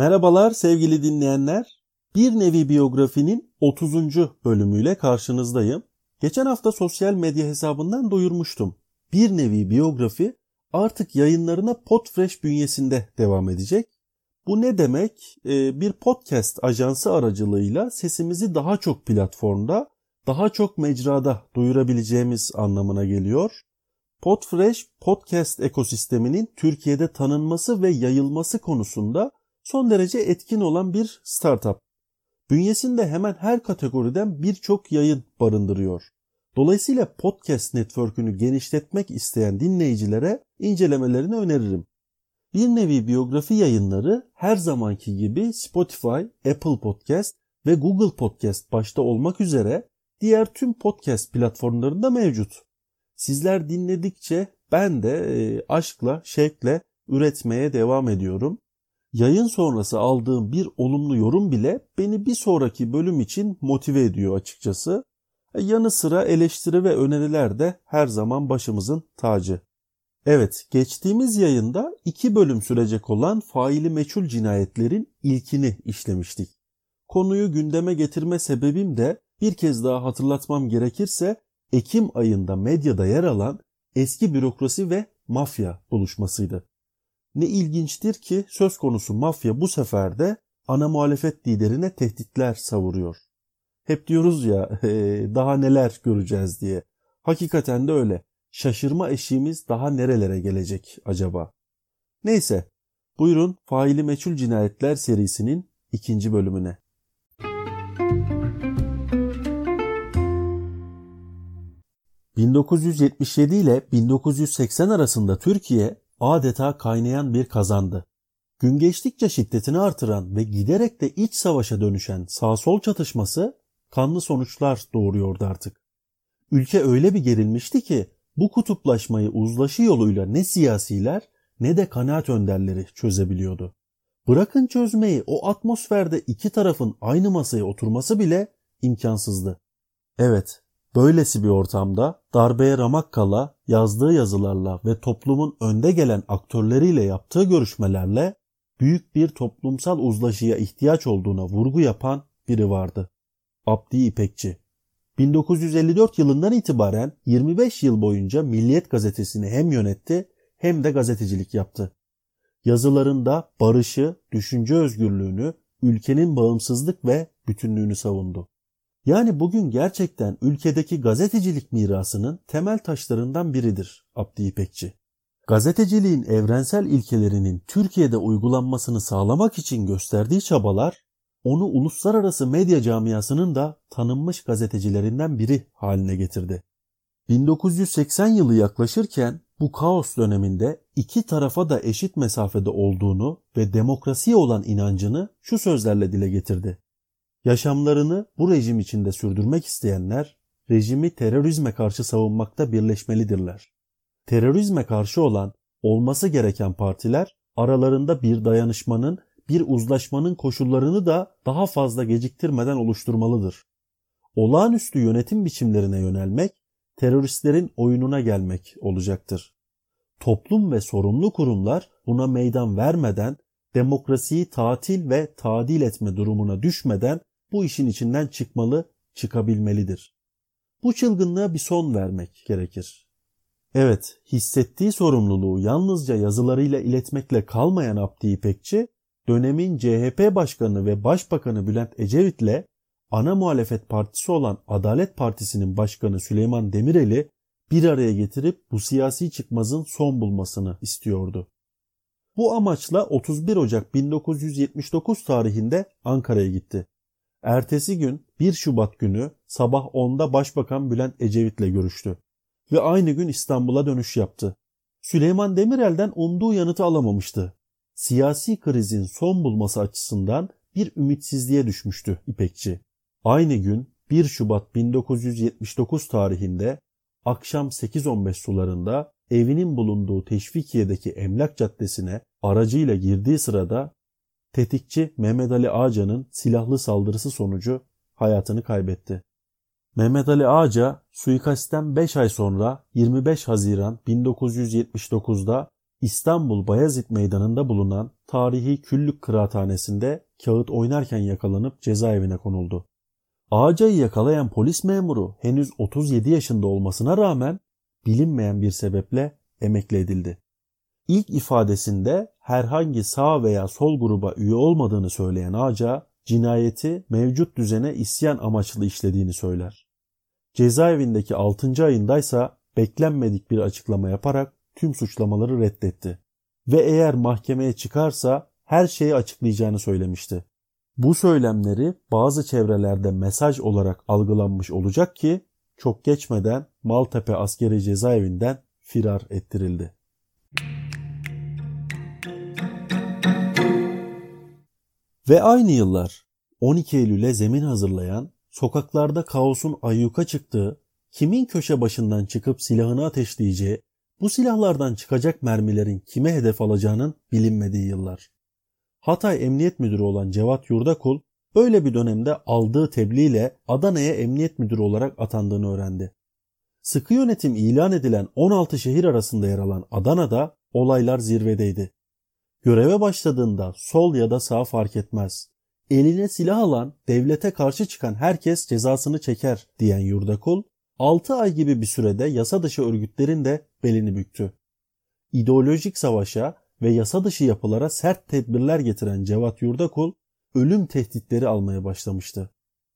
Merhabalar sevgili dinleyenler. Bir nevi biyografinin 30. bölümüyle karşınızdayım. Geçen hafta sosyal medya hesabından duyurmuştum. Bir nevi biyografi artık yayınlarına Podfresh bünyesinde devam edecek. Bu ne demek? Ee, bir podcast ajansı aracılığıyla sesimizi daha çok platformda, daha çok mecrada duyurabileceğimiz anlamına geliyor. Podfresh podcast ekosisteminin Türkiye'de tanınması ve yayılması konusunda son derece etkin olan bir startup. Bünyesinde hemen her kategoriden birçok yayın barındırıyor. Dolayısıyla podcast network'ünü genişletmek isteyen dinleyicilere incelemelerini öneririm. Bir nevi biyografi yayınları her zamanki gibi Spotify, Apple Podcast ve Google Podcast başta olmak üzere diğer tüm podcast platformlarında mevcut. Sizler dinledikçe ben de e, aşkla, şevkle üretmeye devam ediyorum. Yayın sonrası aldığım bir olumlu yorum bile beni bir sonraki bölüm için motive ediyor açıkçası. E, yanı sıra eleştiri ve öneriler de her zaman başımızın tacı. Evet, geçtiğimiz yayında iki bölüm sürecek olan faili meçhul cinayetlerin ilkini işlemiştik. Konuyu gündeme getirme sebebim de bir kez daha hatırlatmam gerekirse Ekim ayında medyada yer alan eski bürokrasi ve mafya buluşmasıydı. Ne ilginçtir ki söz konusu mafya bu sefer de ana muhalefet liderine tehditler savuruyor. Hep diyoruz ya daha neler göreceğiz diye. Hakikaten de öyle. Şaşırma eşiğimiz daha nerelere gelecek acaba? Neyse, buyurun Faili Meçhul Cinayetler serisinin ikinci bölümüne. 1977 ile 1980 arasında Türkiye adeta kaynayan bir kazandı. Gün geçtikçe şiddetini artıran ve giderek de iç savaşa dönüşen sağ-sol çatışması kanlı sonuçlar doğuruyordu artık. Ülke öyle bir gerilmişti ki bu kutuplaşmayı uzlaşı yoluyla ne siyasiler ne de kanaat önderleri çözebiliyordu. Bırakın çözmeyi o atmosferde iki tarafın aynı masaya oturması bile imkansızdı. Evet, böylesi bir ortamda darbeye ramak kala yazdığı yazılarla ve toplumun önde gelen aktörleriyle yaptığı görüşmelerle büyük bir toplumsal uzlaşıya ihtiyaç olduğuna vurgu yapan biri vardı. Abdi İpekçi. 1954 yılından itibaren 25 yıl boyunca Milliyet gazetesini hem yönetti hem de gazetecilik yaptı. Yazılarında barışı, düşünce özgürlüğünü, ülkenin bağımsızlık ve bütünlüğünü savundu. Yani bugün gerçekten ülkedeki gazetecilik mirasının temel taşlarından biridir Abdi İpekçi. Gazeteciliğin evrensel ilkelerinin Türkiye'de uygulanmasını sağlamak için gösterdiği çabalar onu uluslararası medya camiasının da tanınmış gazetecilerinden biri haline getirdi. 1980 yılı yaklaşırken bu kaos döneminde iki tarafa da eşit mesafede olduğunu ve demokrasiye olan inancını şu sözlerle dile getirdi. Yaşamlarını bu rejim içinde sürdürmek isteyenler rejimi terörizme karşı savunmakta birleşmelidirler. Terörizme karşı olan olması gereken partiler aralarında bir dayanışmanın bir uzlaşmanın koşullarını da daha fazla geciktirmeden oluşturmalıdır. Olağanüstü yönetim biçimlerine yönelmek, teröristlerin oyununa gelmek olacaktır. Toplum ve sorumlu kurumlar buna meydan vermeden, demokrasiyi tatil ve tadil etme durumuna düşmeden bu işin içinden çıkmalı, çıkabilmelidir. Bu çılgınlığa bir son vermek gerekir. Evet, hissettiği sorumluluğu yalnızca yazılarıyla iletmekle kalmayan Abdi İpekçi, dönemin CHP Başkanı ve Başbakanı Bülent Ecevit'le ana muhalefet partisi olan Adalet Partisi'nin başkanı Süleyman Demirel'i bir araya getirip bu siyasi çıkmazın son bulmasını istiyordu. Bu amaçla 31 Ocak 1979 tarihinde Ankara'ya gitti. Ertesi gün 1 Şubat günü sabah 10'da Başbakan Bülent Ecevit'le görüştü ve aynı gün İstanbul'a dönüş yaptı. Süleyman Demirel'den umduğu yanıtı alamamıştı siyasi krizin son bulması açısından bir ümitsizliğe düşmüştü İpekçi. Aynı gün 1 Şubat 1979 tarihinde akşam 8.15 sularında evinin bulunduğu Teşvikiye'deki Emlak Caddesi'ne aracıyla girdiği sırada tetikçi Mehmet Ali Ağca'nın silahlı saldırısı sonucu hayatını kaybetti. Mehmet Ali Ağca suikastten 5 ay sonra 25 Haziran 1979'da İstanbul Bayezid Meydanı'nda bulunan tarihi Küllük Kıraathanesi'nde kağıt oynarken yakalanıp cezaevine konuldu. Ağacayı yakalayan polis memuru henüz 37 yaşında olmasına rağmen bilinmeyen bir sebeple emekli edildi. İlk ifadesinde herhangi sağ veya sol gruba üye olmadığını söyleyen Ağca, cinayeti mevcut düzene isyan amaçlı işlediğini söyler. Cezaevindeki 6. ayındaysa beklenmedik bir açıklama yaparak tüm suçlamaları reddetti. Ve eğer mahkemeye çıkarsa her şeyi açıklayacağını söylemişti. Bu söylemleri bazı çevrelerde mesaj olarak algılanmış olacak ki çok geçmeden Maltepe askeri cezaevinden firar ettirildi. Ve aynı yıllar 12 Eylül'e zemin hazırlayan, sokaklarda kaosun ayyuka çıktığı, kimin köşe başından çıkıp silahını ateşleyeceği, bu silahlardan çıkacak mermilerin kime hedef alacağının bilinmediği yıllar. Hatay Emniyet Müdürü olan Cevat Yurdakul böyle bir dönemde aldığı tebliğle Adana'ya emniyet müdürü olarak atandığını öğrendi. Sıkı yönetim ilan edilen 16 şehir arasında yer alan Adana'da olaylar zirvedeydi. Göreve başladığında sol ya da sağ fark etmez. Eline silah alan, devlete karşı çıkan herkes cezasını çeker diyen Yurdakul, 6 ay gibi bir sürede yasa dışı örgütlerin de belini büktü. İdeolojik savaşa ve yasa dışı yapılara sert tedbirler getiren Cevat Yurdakul, ölüm tehditleri almaya başlamıştı.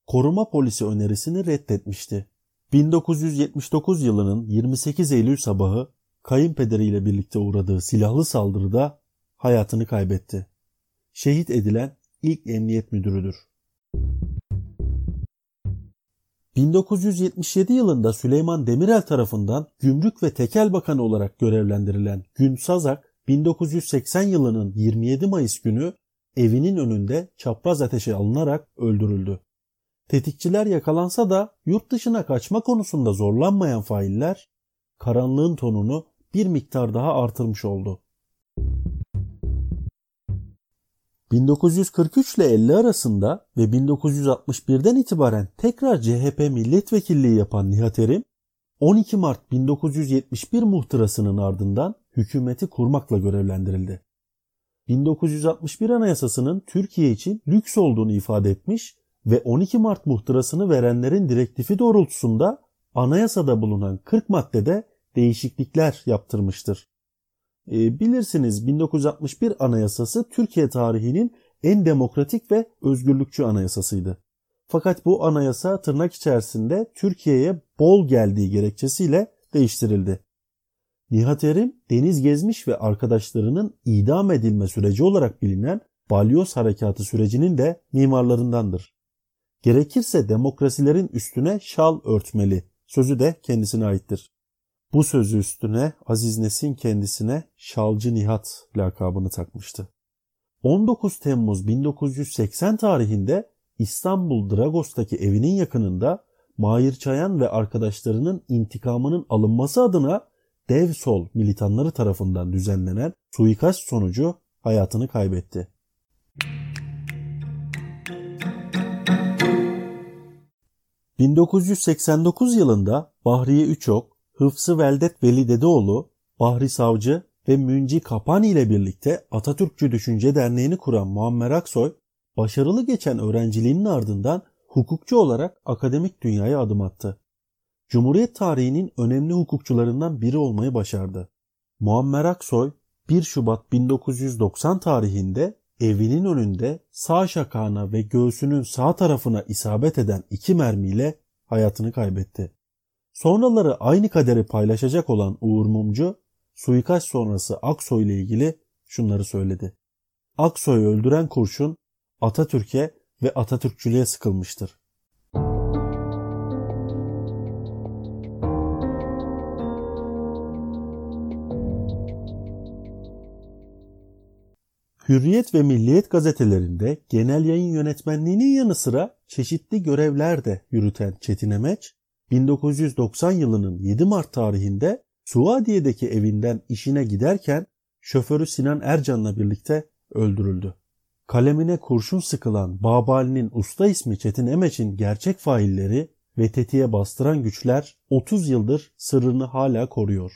Koruma polisi önerisini reddetmişti. 1979 yılının 28 Eylül sabahı kayınpederiyle birlikte uğradığı silahlı saldırıda hayatını kaybetti. Şehit edilen ilk emniyet müdürüdür. 1977 yılında Süleyman Demirel tarafından Gümrük ve Tekel Bakanı olarak görevlendirilen Gün Sazak, 1980 yılının 27 Mayıs günü evinin önünde çapraz ateşe alınarak öldürüldü. Tetikçiler yakalansa da yurt dışına kaçma konusunda zorlanmayan failler karanlığın tonunu bir miktar daha artırmış oldu. 1943 ile 50 arasında ve 1961'den itibaren tekrar CHP milletvekilliği yapan Nihat Erim, 12 Mart 1971 muhtırasının ardından hükümeti kurmakla görevlendirildi. 1961 Anayasası'nın Türkiye için lüks olduğunu ifade etmiş ve 12 Mart muhtırasını verenlerin direktifi doğrultusunda anayasada bulunan 40 maddede değişiklikler yaptırmıştır. E, bilirsiniz 1961 Anayasası Türkiye tarihinin en demokratik ve özgürlükçü anayasasıydı. Fakat bu anayasa tırnak içerisinde Türkiye'ye bol geldiği gerekçesiyle değiştirildi. Nihat Erim, Deniz Gezmiş ve arkadaşlarının idam edilme süreci olarak bilinen Balyoz Harekatı sürecinin de mimarlarındandır. Gerekirse demokrasilerin üstüne şal örtmeli sözü de kendisine aittir. Bu sözü üstüne Aziz Nesin kendisine Şalcı Nihat lakabını takmıştı. 19 Temmuz 1980 tarihinde İstanbul Dragos'taki evinin yakınında Mahir Çayan ve arkadaşlarının intikamının alınması adına Dev Sol militanları tarafından düzenlenen suikast sonucu hayatını kaybetti. ...1989 yılında Bahriye Üçok, Hıfsı Veldet Veli Dedeoğlu, Bahri Savcı ve Münci Kapani ile birlikte Atatürkçü Düşünce Derneği'ni kuran Muammer Aksoy, başarılı geçen öğrenciliğinin ardından hukukçu olarak akademik dünyaya adım attı. Cumhuriyet tarihinin önemli hukukçularından biri olmayı başardı. Muammer Aksoy 1 Şubat 1990 tarihinde evinin önünde sağ şakağına ve göğsünün sağ tarafına isabet eden iki mermiyle hayatını kaybetti. Sonraları aynı kaderi paylaşacak olan Uğur Mumcu, suikast sonrası Aksoy ile ilgili şunları söyledi. Aksoy'u öldüren kurşun Atatürk'e ve Atatürkçülüğe sıkılmıştır. Hürriyet ve Milliyet gazetelerinde genel yayın yönetmenliğinin yanı sıra çeşitli görevler de yürüten Çetin Emeç, 1990 yılının 7 Mart tarihinde Suadiye'deki evinden işine giderken şoförü Sinan Ercan'la birlikte öldürüldü. Kalemine kurşun sıkılan Babali'nin usta ismi Çetin Emeç'in gerçek failleri ve tetiğe bastıran güçler 30 yıldır sırrını hala koruyor.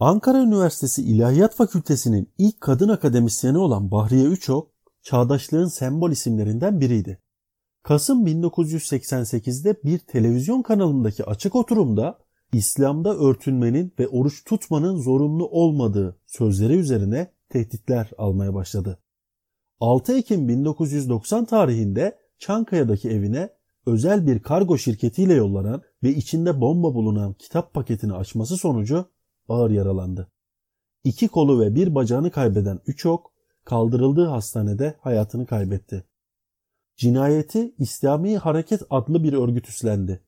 Ankara Üniversitesi İlahiyat Fakültesi'nin ilk kadın akademisyeni olan Bahriye Üçok, çağdaşlığın sembol isimlerinden biriydi. Kasım 1988'de bir televizyon kanalındaki açık oturumda İslam'da örtünmenin ve oruç tutmanın zorunlu olmadığı sözleri üzerine tehditler almaya başladı. 6 Ekim 1990 tarihinde Çankaya'daki evine özel bir kargo şirketiyle yollanan ve içinde bomba bulunan kitap paketini açması sonucu ağır yaralandı. İki kolu ve bir bacağını kaybeden Üçok kaldırıldığı hastanede hayatını kaybetti. Cinayeti İslami Hareket adlı bir örgüt üstlendi.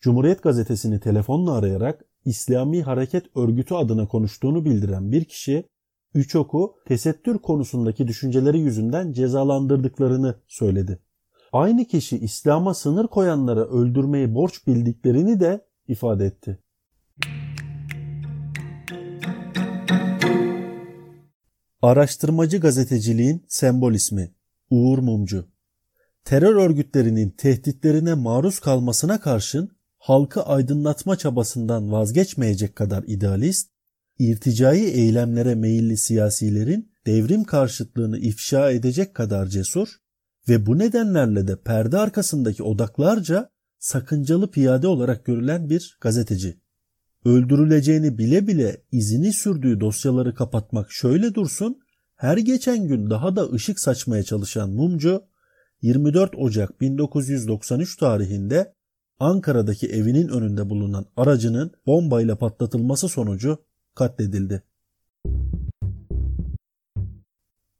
Cumhuriyet gazetesini telefonla arayarak İslami Hareket Örgütü adına konuştuğunu bildiren bir kişi Üçok'u tesettür konusundaki düşünceleri yüzünden cezalandırdıklarını söyledi. Aynı kişi İslam'a sınır koyanlara öldürmeyi borç bildiklerini de ifade etti. Araştırmacı gazeteciliğin sembol ismi Uğur Mumcu. Terör örgütlerinin tehditlerine maruz kalmasına karşın halkı aydınlatma çabasından vazgeçmeyecek kadar idealist, irticai eylemlere meyilli siyasilerin devrim karşıtlığını ifşa edecek kadar cesur ve bu nedenlerle de perde arkasındaki odaklarca sakıncalı piyade olarak görülen bir gazeteci. Öldürüleceğini bile bile izini sürdüğü dosyaları kapatmak şöyle dursun, her geçen gün daha da ışık saçmaya çalışan Mumcu, 24 Ocak 1993 tarihinde Ankara'daki evinin önünde bulunan aracının bombayla patlatılması sonucu katledildi.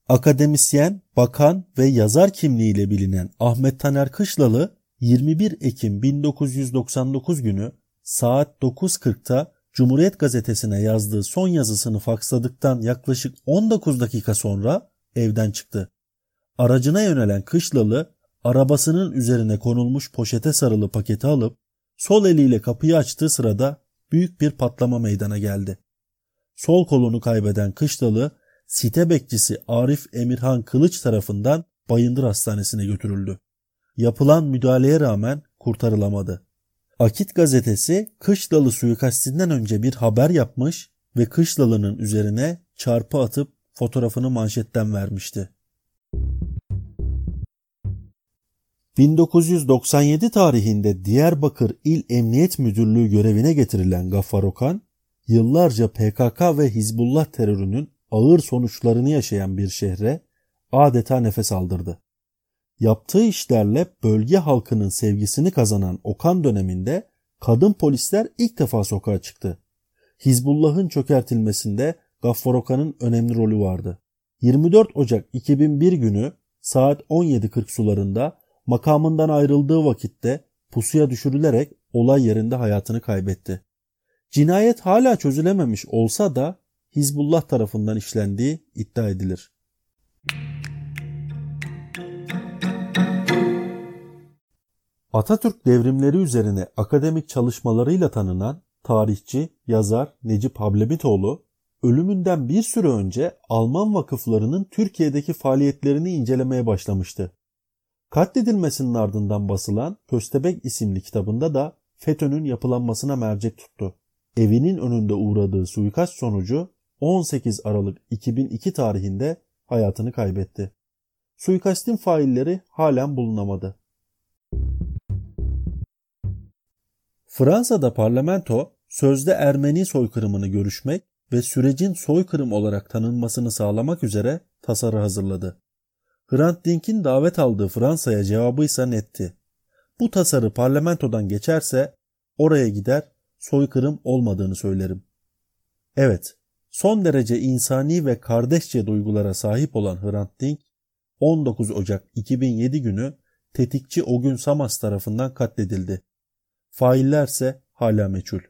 Akademisyen, bakan ve yazar kimliğiyle bilinen Ahmet Taner Kışlalı 21 Ekim 1999 günü saat 9.40'ta Cumhuriyet Gazetesi'ne yazdığı son yazısını faksladıktan yaklaşık 19 dakika sonra evden çıktı. Aracına yönelen Kışlalı arabasının üzerine konulmuş poşete sarılı paketi alıp sol eliyle kapıyı açtığı sırada büyük bir patlama meydana geldi. Sol kolunu kaybeden Kışlalı site bekçisi Arif Emirhan Kılıç tarafından Bayındır Hastanesi'ne götürüldü. Yapılan müdahaleye rağmen kurtarılamadı. Akit gazetesi Kışlalı suikastinden önce bir haber yapmış ve Kışlalı'nın üzerine çarpı atıp fotoğrafını manşetten vermişti. 1997 tarihinde Diyarbakır İl Emniyet Müdürlüğü görevine getirilen Gaffar Okan, yıllarca PKK ve Hizbullah terörünün ağır sonuçlarını yaşayan bir şehre adeta nefes aldırdı. Yaptığı işlerle bölge halkının sevgisini kazanan Okan döneminde kadın polisler ilk defa sokağa çıktı. Hizbullah'ın çökertilmesinde Gaffar Okan'ın önemli rolü vardı. 24 Ocak 2001 günü saat 17.40 sularında makamından ayrıldığı vakitte pusuya düşürülerek olay yerinde hayatını kaybetti. Cinayet hala çözülememiş olsa da Hizbullah tarafından işlendiği iddia edilir. Atatürk devrimleri üzerine akademik çalışmalarıyla tanınan tarihçi, yazar Necip Hablemitoğlu, ölümünden bir süre önce Alman vakıflarının Türkiye'deki faaliyetlerini incelemeye başlamıştı. Katledilmesinin ardından basılan Köstebek isimli kitabında da FETÖ'nün yapılanmasına mercek tuttu. Evinin önünde uğradığı suikast sonucu 18 Aralık 2002 tarihinde hayatını kaybetti. Suikastin failleri halen bulunamadı. Fransa'da parlamento sözde Ermeni soykırımını görüşmek ve sürecin soykırım olarak tanınmasını sağlamak üzere tasarı hazırladı. Hrant Dink'in davet aldığı Fransa'ya cevabı ise netti. Bu tasarı parlamentodan geçerse oraya gider soykırım olmadığını söylerim. Evet, son derece insani ve kardeşçe duygulara sahip olan Hrant Dink 19 Ocak 2007 günü tetikçi Ogün Samas tarafından katledildi. Faillerse hala meçhul.